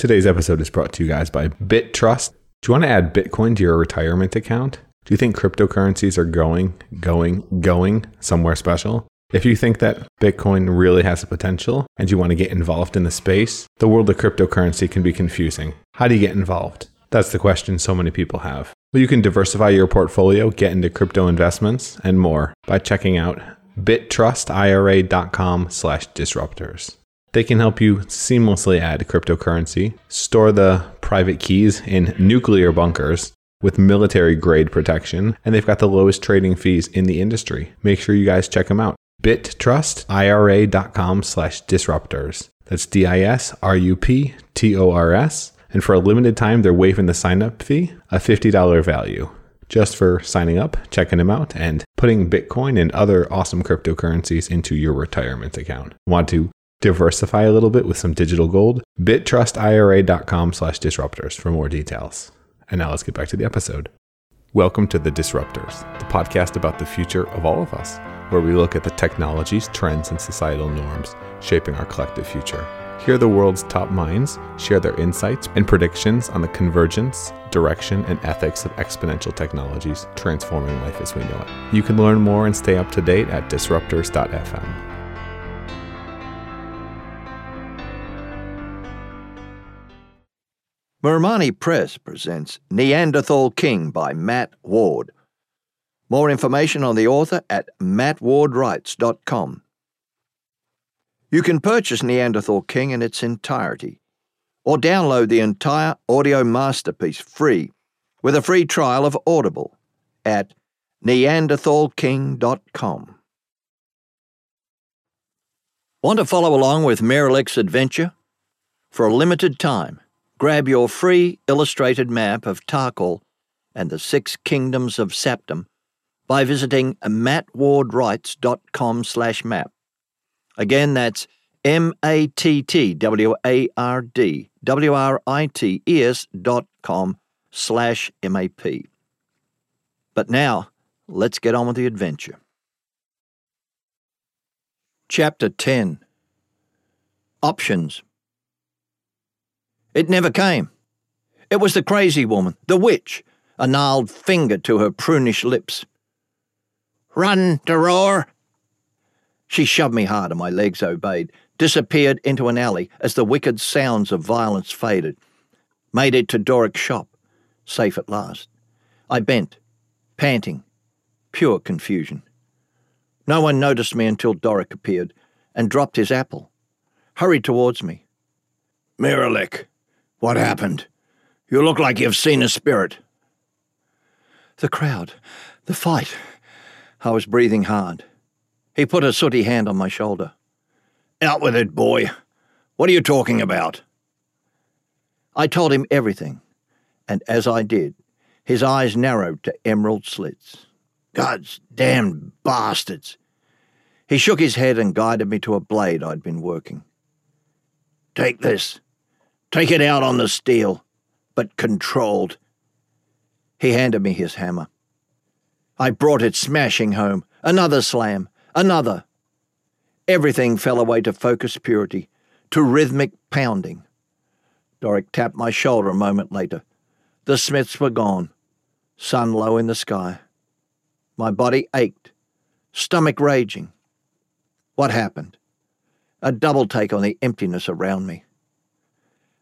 Today's episode is brought to you guys by BitTrust. Do you want to add Bitcoin to your retirement account? Do you think cryptocurrencies are going, going, going somewhere special? If you think that Bitcoin really has a potential and you want to get involved in the space, the world of cryptocurrency can be confusing. How do you get involved? That's the question so many people have. Well, you can diversify your portfolio, get into crypto investments, and more by checking out bittrustira.com slash disruptors. They can help you seamlessly add cryptocurrency, store the private keys in nuclear bunkers with military grade protection, and they've got the lowest trading fees in the industry. Make sure you guys check them out. bittrustira.com slash disruptors. That's D-I-S-R-U-P-T-O-R-S. And for a limited time, they're waiving the sign-up fee, a $50 value just for signing up, checking them out, and putting Bitcoin and other awesome cryptocurrencies into your retirement account. Want to diversify a little bit with some digital gold? BitTrustIRA.com slash disruptors for more details. And now let's get back to the episode. Welcome to The Disruptors, the podcast about the future of all of us, where we look at the technologies, trends, and societal norms shaping our collective future. Hear the world's top minds share their insights and predictions on the convergence, direction, and ethics of exponential technologies transforming life as we know it. You can learn more and stay up to date at disruptors.fm. Mermani Press presents Neanderthal King by Matt Ward. More information on the author at mattwardwrites.com. You can purchase Neanderthal King in its entirety, or download the entire audio masterpiece free with a free trial of Audible at neanderthalking.com. Want to follow along with Maralek's adventure? For a limited time, grab your free illustrated map of Tarkal and the six kingdoms of Saptum by visiting mattwardwrites.com slash map. Again, that's M A T T W A R D W R I T E S dot com slash M A P. But now, let's get on with the adventure. Chapter 10 Options It never came. It was the crazy woman, the witch, a gnarled finger to her prunish lips. Run, Doror! She shoved me hard and my legs obeyed, disappeared into an alley as the wicked sounds of violence faded. Made it to Doric's shop, safe at last. I bent, panting, pure confusion. No one noticed me until Doric appeared and dropped his apple, hurried towards me. Maralek, what happened? You look like you've seen a spirit. The crowd, the fight. I was breathing hard. He put a sooty hand on my shoulder. Out with it, boy. What are you talking about? I told him everything, and as I did, his eyes narrowed to emerald slits. God's damned bastards! He shook his head and guided me to a blade I'd been working. Take this. Take it out on the steel, but controlled. He handed me his hammer. I brought it smashing home. Another slam. Another. Everything fell away to focused purity, to rhythmic pounding. Doric tapped my shoulder a moment later. The Smiths were gone, sun low in the sky. My body ached, stomach raging. What happened? A double take on the emptiness around me.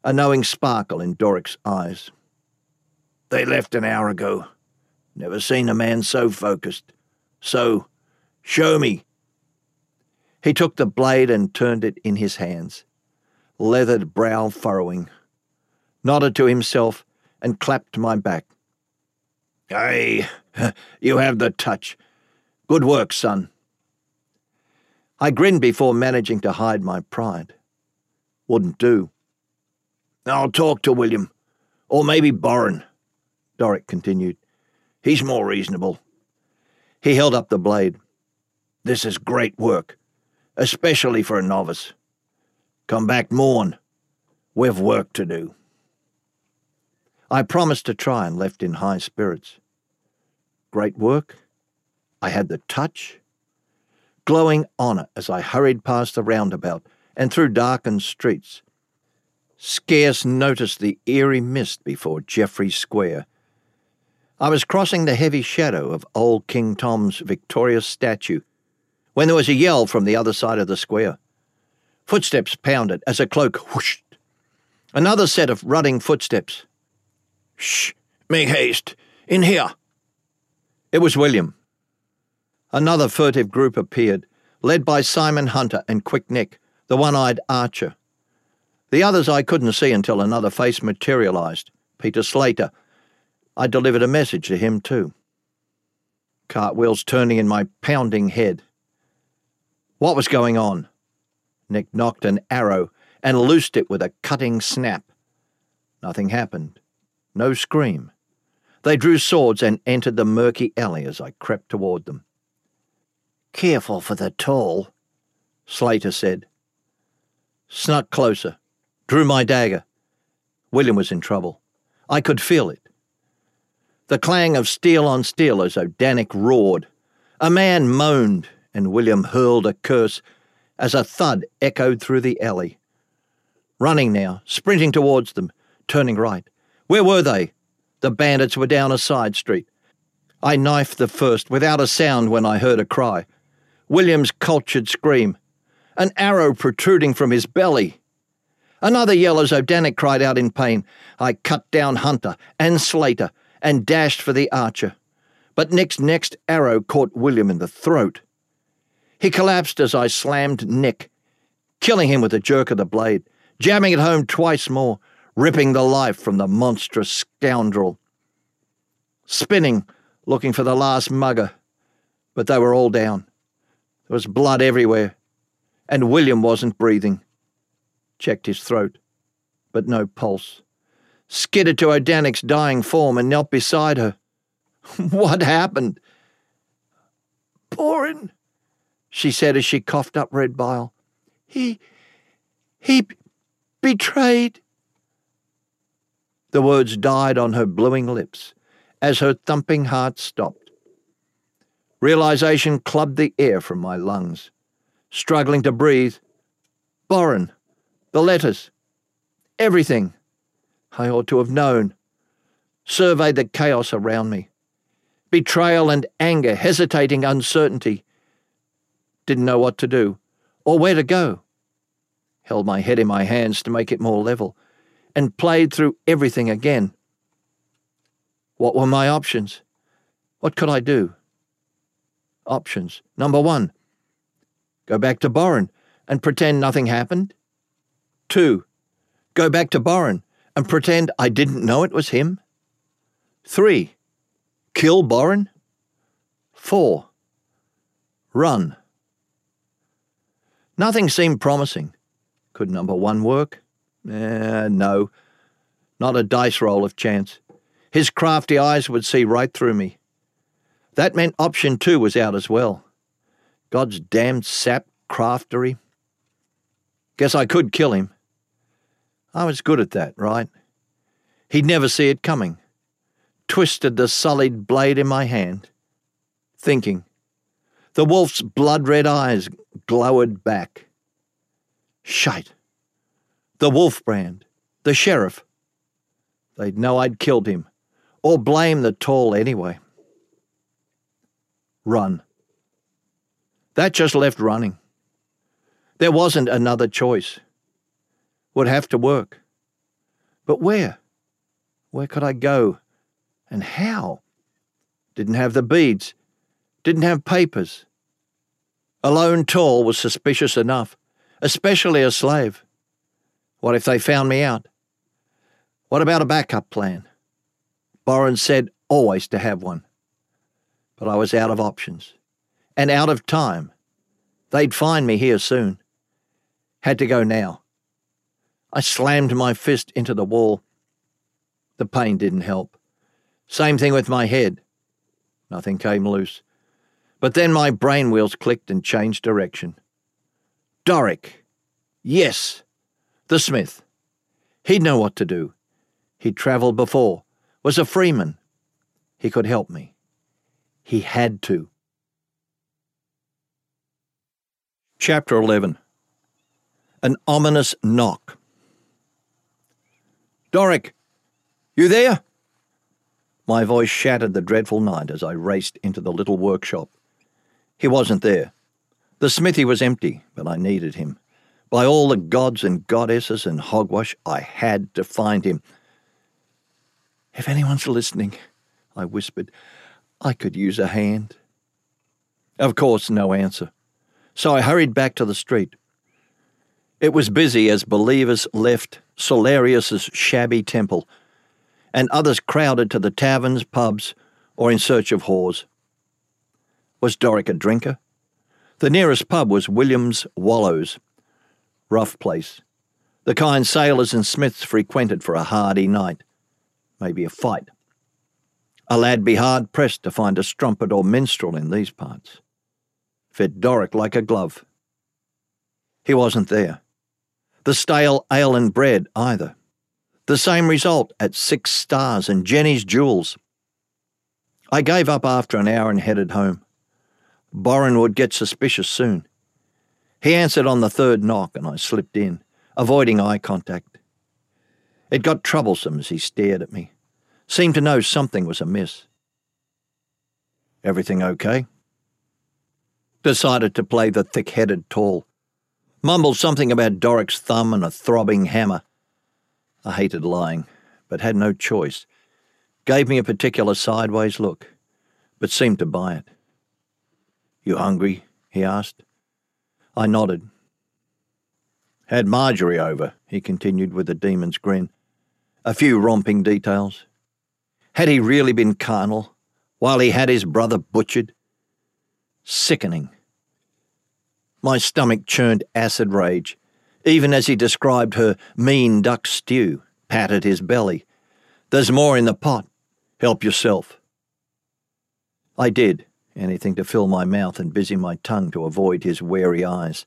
A knowing sparkle in Doric's eyes. They left an hour ago. Never seen a man so focused. So, show me. He took the blade and turned it in his hands, leathered brow furrowing, nodded to himself, and clapped my back. Aye, you have the touch. Good work, son. I grinned before managing to hide my pride. Wouldn't do. I'll talk to William, or maybe Boren, Doric continued. He's more reasonable. He held up the blade. This is great work, especially for a novice. Come back morn. We've work to do. I promised to try and left in high spirits. Great work. I had the touch. Glowing honour as I hurried past the roundabout and through darkened streets. Scarce noticed the eerie mist before Geoffrey Square. I was crossing the heavy shadow of old King Tom's victorious statue when there was a yell from the other side of the square. Footsteps pounded as a cloak whooshed. Another set of running footsteps. Shh, make haste. In here. It was William. Another furtive group appeared, led by Simon Hunter and Quick Nick, the one eyed archer. The others I couldn't see until another face materialized Peter Slater. I delivered a message to him, too. Cartwheels turning in my pounding head. What was going on? Nick knocked an arrow and loosed it with a cutting snap. Nothing happened. No scream. They drew swords and entered the murky alley as I crept toward them. Careful for the tall, Slater said. Snuck closer, drew my dagger. William was in trouble. I could feel it. The clang of steel on steel as Odanik roared. A man moaned, and William hurled a curse as a thud echoed through the alley. Running now, sprinting towards them, turning right. Where were they? The bandits were down a side street. I knifed the first without a sound when I heard a cry. William's cultured scream. An arrow protruding from his belly. Another yell as Odanik cried out in pain. I cut down Hunter and Slater and dashed for the archer. But Nick's next arrow caught William in the throat. He collapsed as I slammed Nick, killing him with a jerk of the blade, jamming it home twice more, ripping the life from the monstrous scoundrel. Spinning, looking for the last mugger, but they were all down. There was blood everywhere, and William wasn't breathing. Checked his throat, but no pulse. Skidded to Odanik's dying form and knelt beside her. what happened? Borin, she said as she coughed up red bile. He. he betrayed. The words died on her bluing lips as her thumping heart stopped. Realization clubbed the air from my lungs. Struggling to breathe. Borin. The letters. Everything. I ought to have known. Surveyed the chaos around me. Betrayal and anger, hesitating uncertainty didn't know what to do or where to go. Held my head in my hands to make it more level and played through everything again. What were my options? What could I do? Options. Number one, go back to Borin and pretend nothing happened. Two, go back to Borin and pretend I didn't know it was him. Three, kill Borin. Four, run. Nothing seemed promising. Could number one work? Eh, no. Not a dice roll of chance. His crafty eyes would see right through me. That meant option two was out as well. God's damned sap craftery. Guess I could kill him. I was good at that, right? He'd never see it coming. Twisted the sullied blade in my hand. Thinking. The wolf's blood red eyes glowered back. Shite. The wolf brand. The sheriff. They'd know I'd killed him, or blame the tall anyway. Run. That just left running. There wasn't another choice. Would have to work. But where? Where could I go? And how? Didn't have the beads. Didn't have papers. Alone tall was suspicious enough, especially a slave. What if they found me out? What about a backup plan? Borin said always to have one. But I was out of options. And out of time. They'd find me here soon. Had to go now. I slammed my fist into the wall. The pain didn't help. Same thing with my head. Nothing came loose. But then my brain wheels clicked and changed direction. Doric. Yes. The smith. He'd know what to do. He'd travelled before, was a freeman. He could help me. He had to. Chapter 11 An Ominous Knock. Doric, you there? My voice shattered the dreadful night as I raced into the little workshop. He wasn't there. The smithy was empty, but I needed him. By all the gods and goddesses and hogwash, I had to find him. If anyone's listening, I whispered, I could use a hand. Of course, no answer. So I hurried back to the street. It was busy as believers left Solarius's shabby temple, and others crowded to the taverns, pubs, or in search of whores. Was Doric a drinker? The nearest pub was William's Wallows. Rough place. The kind sailors and smiths frequented for a hardy night. Maybe a fight. A lad be hard pressed to find a strumpet or minstrel in these parts. Fit Doric like a glove. He wasn't there. The stale ale and bread either. The same result at Six Stars and Jenny's Jewels. I gave up after an hour and headed home. Boren would get suspicious soon. He answered on the third knock, and I slipped in, avoiding eye contact. It got troublesome as he stared at me, seemed to know something was amiss. Everything okay? Decided to play the thick headed tall. Mumbled something about Doric's thumb and a throbbing hammer. I hated lying, but had no choice. Gave me a particular sideways look, but seemed to buy it. You hungry? he asked. I nodded. Had Marjorie over, he continued with a demon's grin. A few romping details. Had he really been carnal, while he had his brother butchered? Sickening. My stomach churned acid rage, even as he described her mean duck stew, patted his belly. There's more in the pot. Help yourself. I did, anything to fill my mouth and busy my tongue to avoid his wary eyes.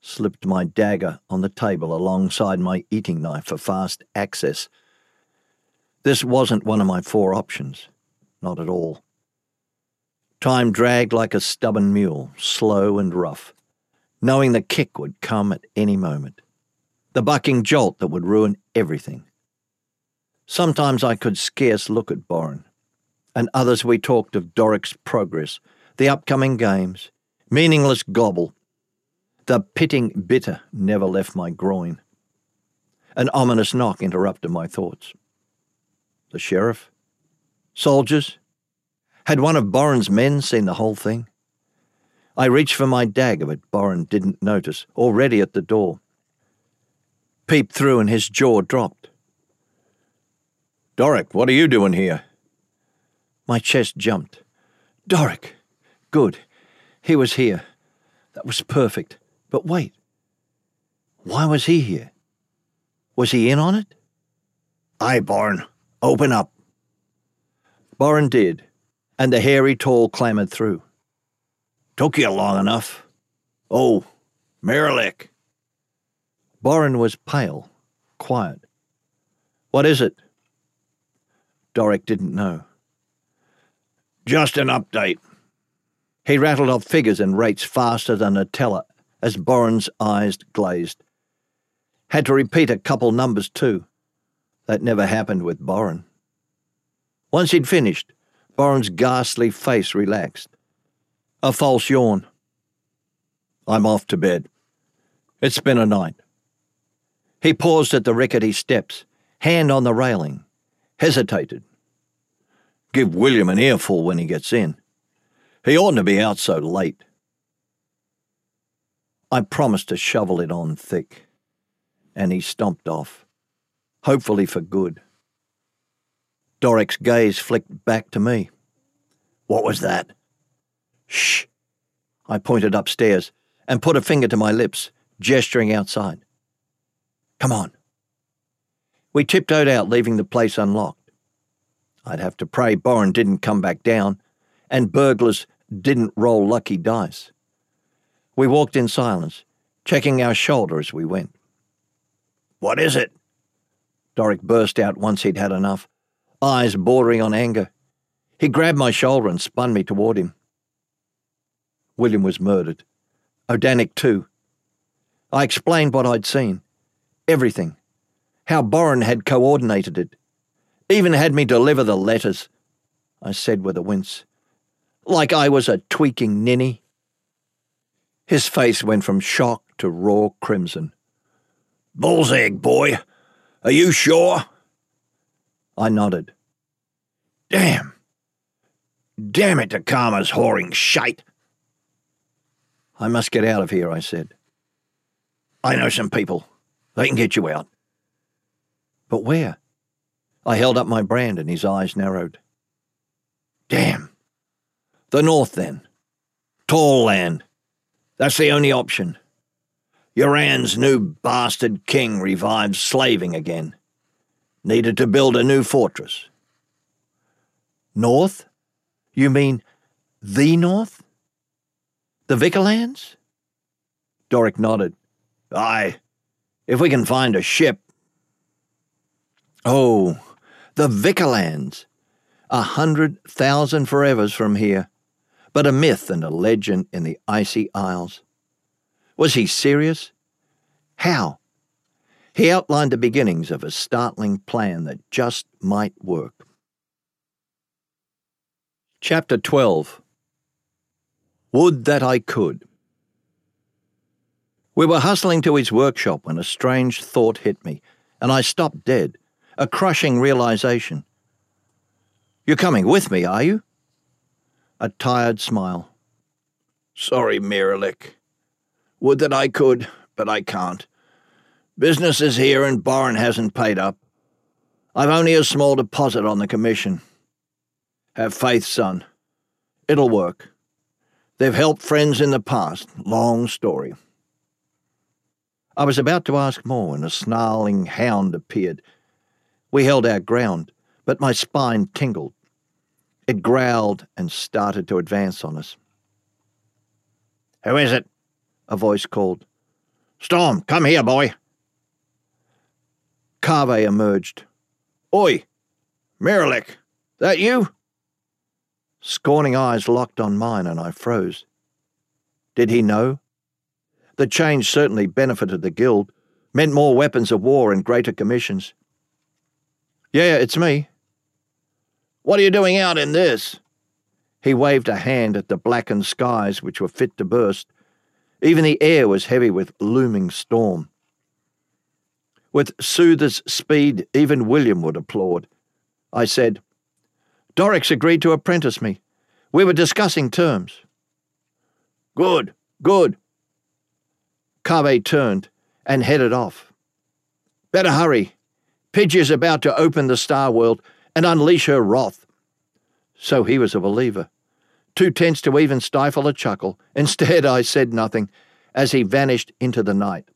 Slipped my dagger on the table alongside my eating knife for fast access. This wasn't one of my four options. Not at all. Time dragged like a stubborn mule, slow and rough, knowing the kick would come at any moment. The bucking jolt that would ruin everything. Sometimes I could scarce look at Boren and others we talked of Doric's progress, the upcoming games, meaningless gobble. The pitting bitter never left my groin. An ominous knock interrupted my thoughts. The sheriff? Soldiers? Had one of Boren's men seen the whole thing? I reached for my dagger, but Boren didn't notice, already at the door. Peeped through and his jaw dropped. Doric, what are you doing here? My chest jumped. Doric! Good. He was here. That was perfect. But wait. Why was he here? Was he in on it? Aye, Boren. Open up. Boren did, and the hairy tall clambered through. Took you long enough. Oh, Maralek. Boren was pale, quiet. What is it? Doric didn't know. Just an update. He rattled off figures and rates faster than a teller as Boren's eyes glazed. Had to repeat a couple numbers too. That never happened with Boren. Once he'd finished, Boren's ghastly face relaxed. A false yawn. I'm off to bed. It's been a night. He paused at the rickety steps, hand on the railing, hesitated, Give William an earful when he gets in. He oughtn't to be out so late. I promised to shovel it on thick, and he stomped off, hopefully for good. Doric's gaze flicked back to me. What was that? Shh! I pointed upstairs and put a finger to my lips, gesturing outside. Come on. We tiptoed out, leaving the place unlocked. I'd have to pray Boren didn't come back down, and burglars didn't roll lucky dice. We walked in silence, checking our shoulder as we went. What is it? Doric burst out once he'd had enough, eyes bordering on anger. He grabbed my shoulder and spun me toward him. William was murdered. Odanik, too. I explained what I'd seen. Everything. how Boren had coordinated it, even had me deliver the letters, I said with a wince, like I was a tweaking ninny. His face went from shock to raw crimson. Bull's egg, boy. Are you sure? I nodded. Damn. Damn it, Takama's whoring shite. I must get out of here, I said. I know some people. They can get you out. But where? I held up my brand and his eyes narrowed. Damn. The north, then. Tall land. That's the only option. Uran's new bastard king revives slaving again. Needed to build a new fortress. North? You mean the north? The Vicarlands? Doric nodded. Aye, if we can find a ship. Oh, the Vicarlands. A hundred thousand forevers from here, but a myth and a legend in the icy isles. Was he serious? How? He outlined the beginnings of a startling plan that just might work. Chapter 12 Would that I could. We were hustling to his workshop when a strange thought hit me, and I stopped dead, a crushing realization. You're coming with me, are you? A tired smile. Sorry, Maralek. Would that I could, but I can't. Business is here and Boren hasn't paid up. I've only a small deposit on the commission. Have faith, son. It'll work. They've helped friends in the past. Long story. I was about to ask more when a snarling hound appeared. We held our ground, but my spine tingled. It growled and started to advance on us. Who is it? A voice called. Storm, come here, boy. Kaveh emerged. Oi, Maralek, that you? Scorning eyes locked on mine, and I froze. Did he know? The change certainly benefited the Guild, meant more weapons of war and greater commissions. Yeah, it's me. What are you doing out in this? He waved a hand at the blackened skies which were fit to burst. Even the air was heavy with looming storm. With Soother's speed, even William would applaud. I said, Doric's agreed to apprentice me. We were discussing terms. Good, good, Kaveh turned and headed off. Better hurry. Pidge is about to open the star world and unleash her wrath. So he was a believer. Too tense to even stifle a chuckle. Instead, I said nothing as he vanished into the night.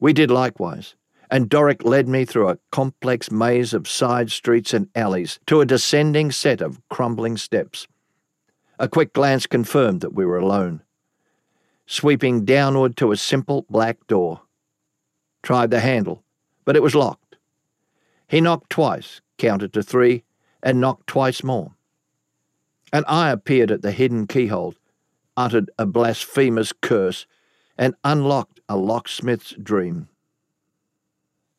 We did likewise, and Doric led me through a complex maze of side streets and alleys to a descending set of crumbling steps. A quick glance confirmed that we were alone sweeping downward to a simple black door. Tried the handle, but it was locked. He knocked twice, counted to three, and knocked twice more. An eye appeared at the hidden keyhole, uttered a blasphemous curse, and unlocked a locksmith's dream.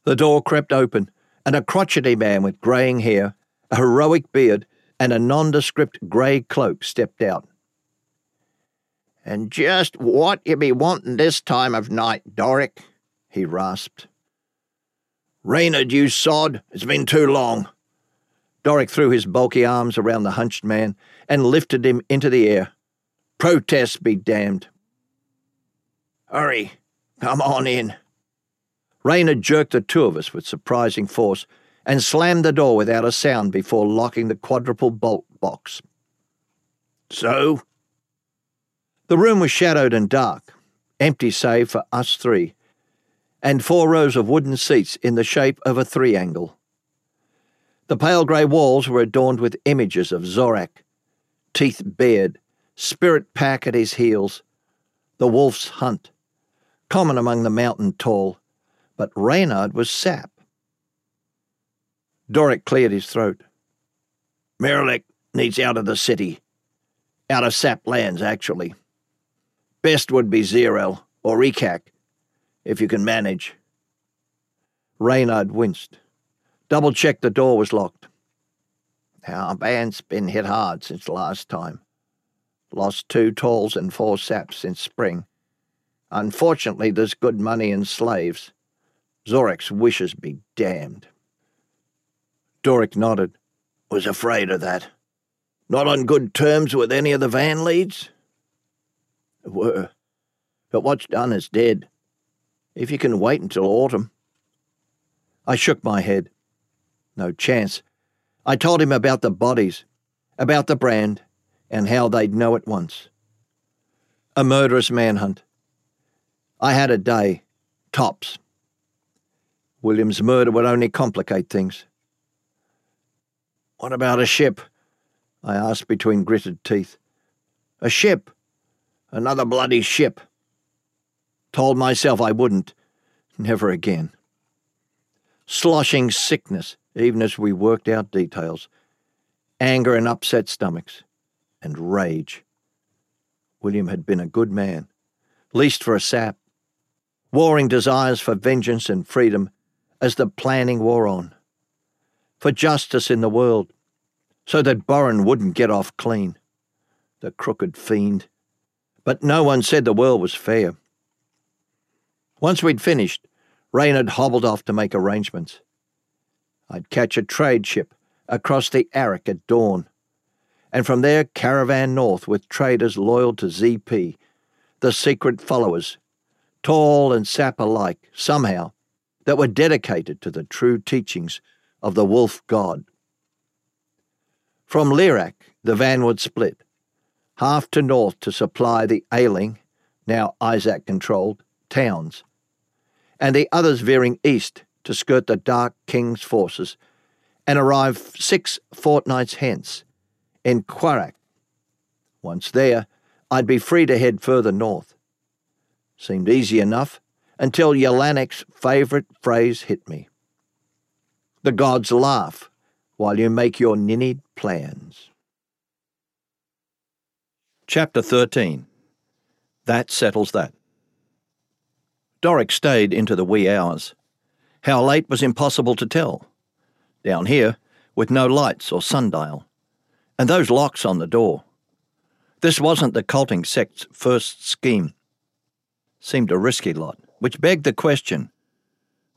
The door crept open, and a crotchety man with greying hair, a heroic beard, and a nondescript grey cloak stepped out. And just what you be wantin' this time of night, Doric? he rasped. Reynard, you sod, it's been too long. Doric threw his bulky arms around the hunched man and lifted him into the air. Protest be damned. Hurry, come on in. Reynard jerked the two of us with surprising force and slammed the door without a sound before locking the quadruple bolt box. So, the room was shadowed and dark, empty save for us three, and four rows of wooden seats in the shape of a triangle. The pale grey walls were adorned with images of Zorak, teeth bared, spirit pack at his heels, the wolf's hunt, common among the mountain tall, but Reynard was sap. Doric cleared his throat. Maralek needs out of the city. Out of sap lands, actually. Best would be Zero or Ekak, if you can manage. Reynard winced. Double checked the door was locked. Our band's been hit hard since last time. Lost two talls and four saps since spring. Unfortunately, there's good money in slaves. Zorek's wishes be damned. Doric nodded. Was afraid of that. Not on good terms with any of the van leads? Were. But what's done is dead. If you can wait until autumn. I shook my head. No chance. I told him about the bodies, about the brand, and how they'd know at once. A murderous manhunt. I had a day, tops. William's murder would only complicate things. What about a ship? I asked between gritted teeth. A ship. Another bloody ship. Told myself I wouldn't. Never again. Sloshing sickness, even as we worked out details. Anger and upset stomachs. And rage. William had been a good man, least for a sap. Warring desires for vengeance and freedom as the planning wore on for justice in the world, so that Boren wouldn't get off clean. The crooked fiend. But no one said the world was fair. Once we'd finished, Reynard hobbled off to make arrangements. I'd catch a trade ship across the Arak at dawn, and from there caravan north with traders loyal to ZP, the secret followers, tall and sap alike, somehow, that were dedicated to the true teachings of the wolf god. From Lirac, the van would split, half to north to supply the Ailing, now Isaac controlled, towns, and the others veering east to skirt the Dark King's forces and arrive six fortnights hence in Quarak. Once there, I'd be free to head further north. Seemed easy enough until Yelanic's favourite phrase hit me. The gods laugh while you make your ninnied plans. Chapter 13 That Settles That. Doric stayed into the wee hours. How late was impossible to tell. Down here, with no lights or sundial, and those locks on the door. This wasn't the culting sect's first scheme. Seemed a risky lot, which begged the question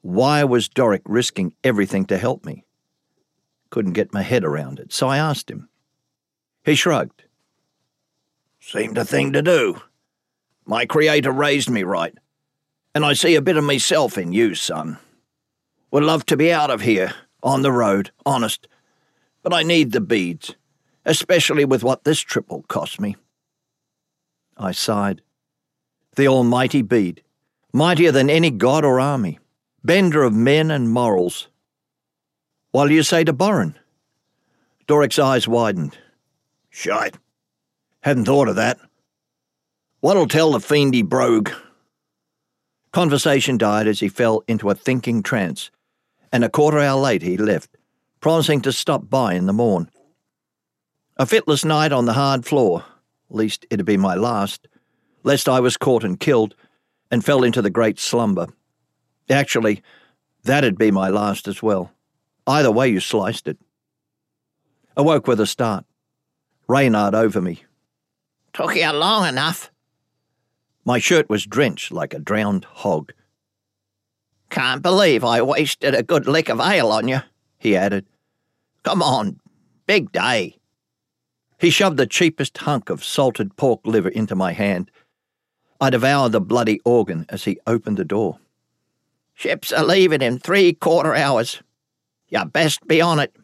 why was Doric risking everything to help me? Couldn't get my head around it, so I asked him. He shrugged. Seemed a thing to do. My creator raised me right, and I see a bit of myself in you, son. Would love to be out of here, on the road, honest, but I need the beads, especially with what this trip will cost me. I sighed. The almighty bead, mightier than any god or army bender of men and morals. While you say to Boren? Doric's eyes widened. Shite. Hadn't thought of that. What'll tell the fiendy brogue? Conversation died as he fell into a thinking trance, and a quarter hour later he left, promising to stop by in the morn. A fitless night on the hard floor, least it'd be my last, lest I was caught and killed, and fell into the great slumber. Actually, that'd be my last as well. Either way you sliced it. Awoke with a start. Reynard over me. Took you long enough. My shirt was drenched like a drowned hog. Can't believe I wasted a good lick of ale on you, he added. Come on, big day. He shoved the cheapest hunk of salted pork liver into my hand. I devoured the bloody organ as he opened the door. Ships are leaving in three quarter hours. You best be on it.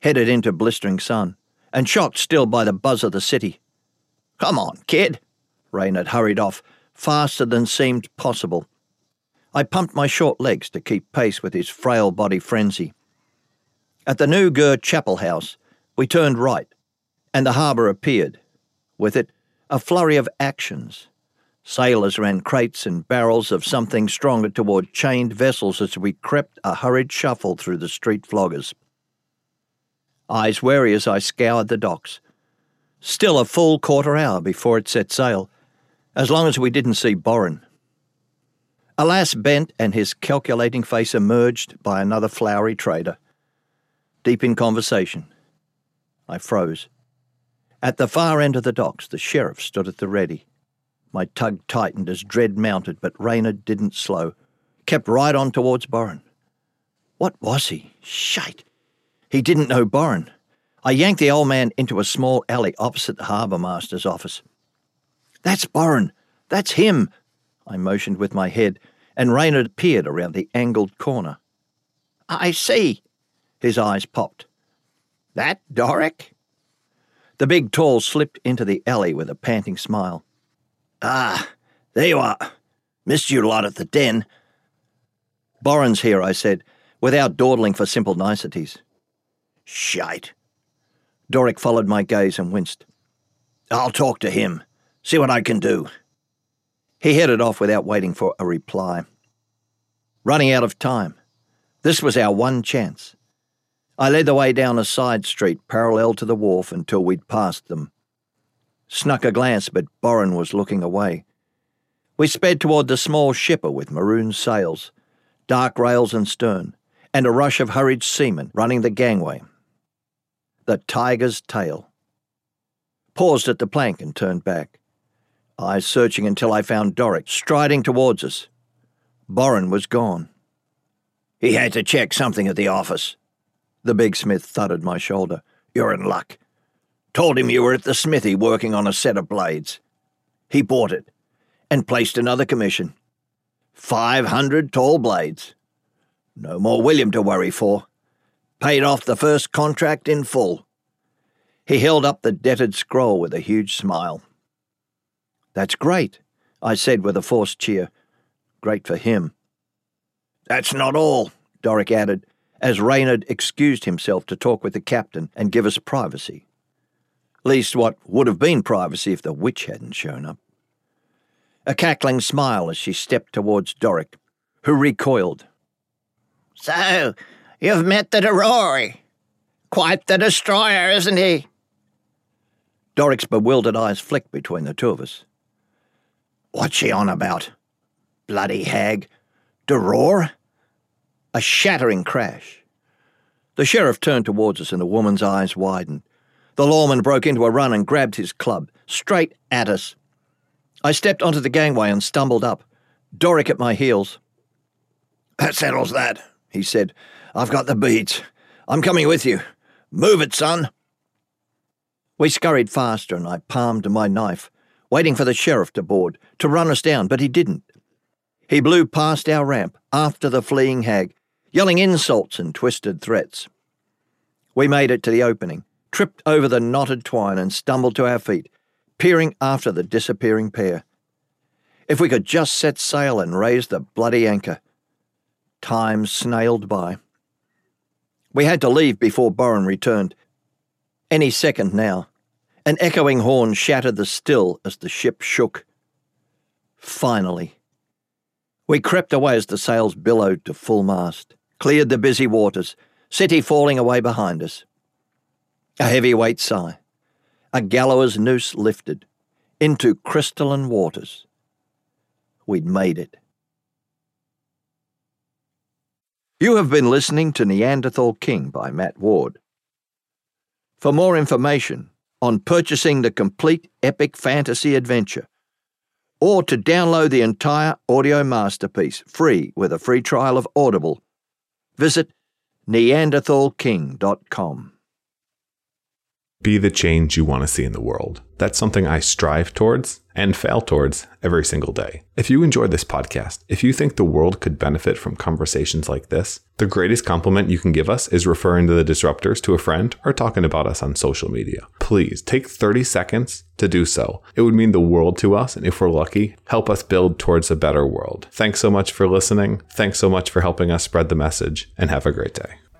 Headed into blistering sun, and shocked still by the buzz of the city. Come on, kid. Reynard hurried off, faster than seemed possible. I pumped my short legs to keep pace with his frail body frenzy. At the New Gur Chapel House, we turned right, and the harbour appeared. With it, a flurry of actions, Sailors ran crates and barrels of something stronger toward chained vessels as we crept a hurried shuffle through the street floggers. Eyes wary as I scoured the docks. Still a full quarter hour before it set sail, as long as we didn't see Boren. Alas bent and his calculating face emerged by another flowery trader. Deep in conversation. I froze. At the far end of the docks, the sheriff stood at the ready. My tug tightened as dread mounted, but Reynard didn't slow. Kept right on towards Boren. What was he? Shite! He didn't know Boren. I yanked the old man into a small alley opposite the harbour master's office. That's Boren! That's him! I motioned with my head, and Reynard appeared around the angled corner. I see. His eyes popped. That Doric? The big tall slipped into the alley with a panting smile. Ah, there you are. Missed you a lot at the den. Boren's here, I said, without dawdling for simple niceties. Shite. Doric followed my gaze and winced. I'll talk to him, see what I can do. He headed off without waiting for a reply. Running out of time. This was our one chance. I led the way down a side street parallel to the wharf until we'd passed them. Snuck a glance, but Boren was looking away. We sped toward the small shipper with maroon sails, dark rails and stern, and a rush of hurried seamen running the gangway. The tiger's tail. Paused at the plank and turned back eyes searching until I found Doric striding towards us. Boren was gone. He had to check something at the office. The big smith thudded my shoulder. You're in luck. Told him you were at the smithy working on a set of blades. He bought it and placed another commission. Five hundred tall blades. No more William to worry for. Paid off the first contract in full. He held up the debted scroll with a huge smile. That's great, I said with a forced cheer. Great for him. That's not all, Doric added, as Reynard excused himself to talk with the captain and give us privacy. Least what would have been privacy if the witch hadn't shown up. A cackling smile as she stepped towards Doric, who recoiled. So, you've met the Dorori. Quite the destroyer, isn't he? Doric's bewildered eyes flicked between the two of us. What's she on about? Bloody hag. To roar? A shattering crash. The sheriff turned towards us and the woman's eyes widened. The lawman broke into a run and grabbed his club, straight at us. I stepped onto the gangway and stumbled up, Doric at my heels. That settles that, he said. I've got the beads. I'm coming with you. Move it, son. We scurried faster, and I palmed my knife, waiting for the sheriff to board, to run us down, but he didn't. He blew past our ramp, after the fleeing hag, yelling insults and twisted threats. We made it to the opening, tripped over the knotted twine, and stumbled to our feet, peering after the disappearing pair. If we could just set sail and raise the bloody anchor. Time snailed by. We had to leave before Boren returned. Any second now. An echoing horn shattered the still as the ship shook. Finally. We crept away as the sails billowed to full mast, cleared the busy waters, city falling away behind us. A heavyweight sigh. A gallows noose lifted into crystalline waters. We'd made it. You have been listening to Neanderthal King by Matt Ward. For more information, on purchasing the complete epic fantasy adventure, or to download the entire audio masterpiece free with a free trial of Audible, visit neanderthalking.com. Be the change you want to see in the world. That's something I strive towards and fail towards every single day. If you enjoyed this podcast, if you think the world could benefit from conversations like this, the greatest compliment you can give us is referring to the disruptors to a friend or talking about us on social media. Please take 30 seconds to do so. It would mean the world to us, and if we're lucky, help us build towards a better world. Thanks so much for listening. Thanks so much for helping us spread the message, and have a great day.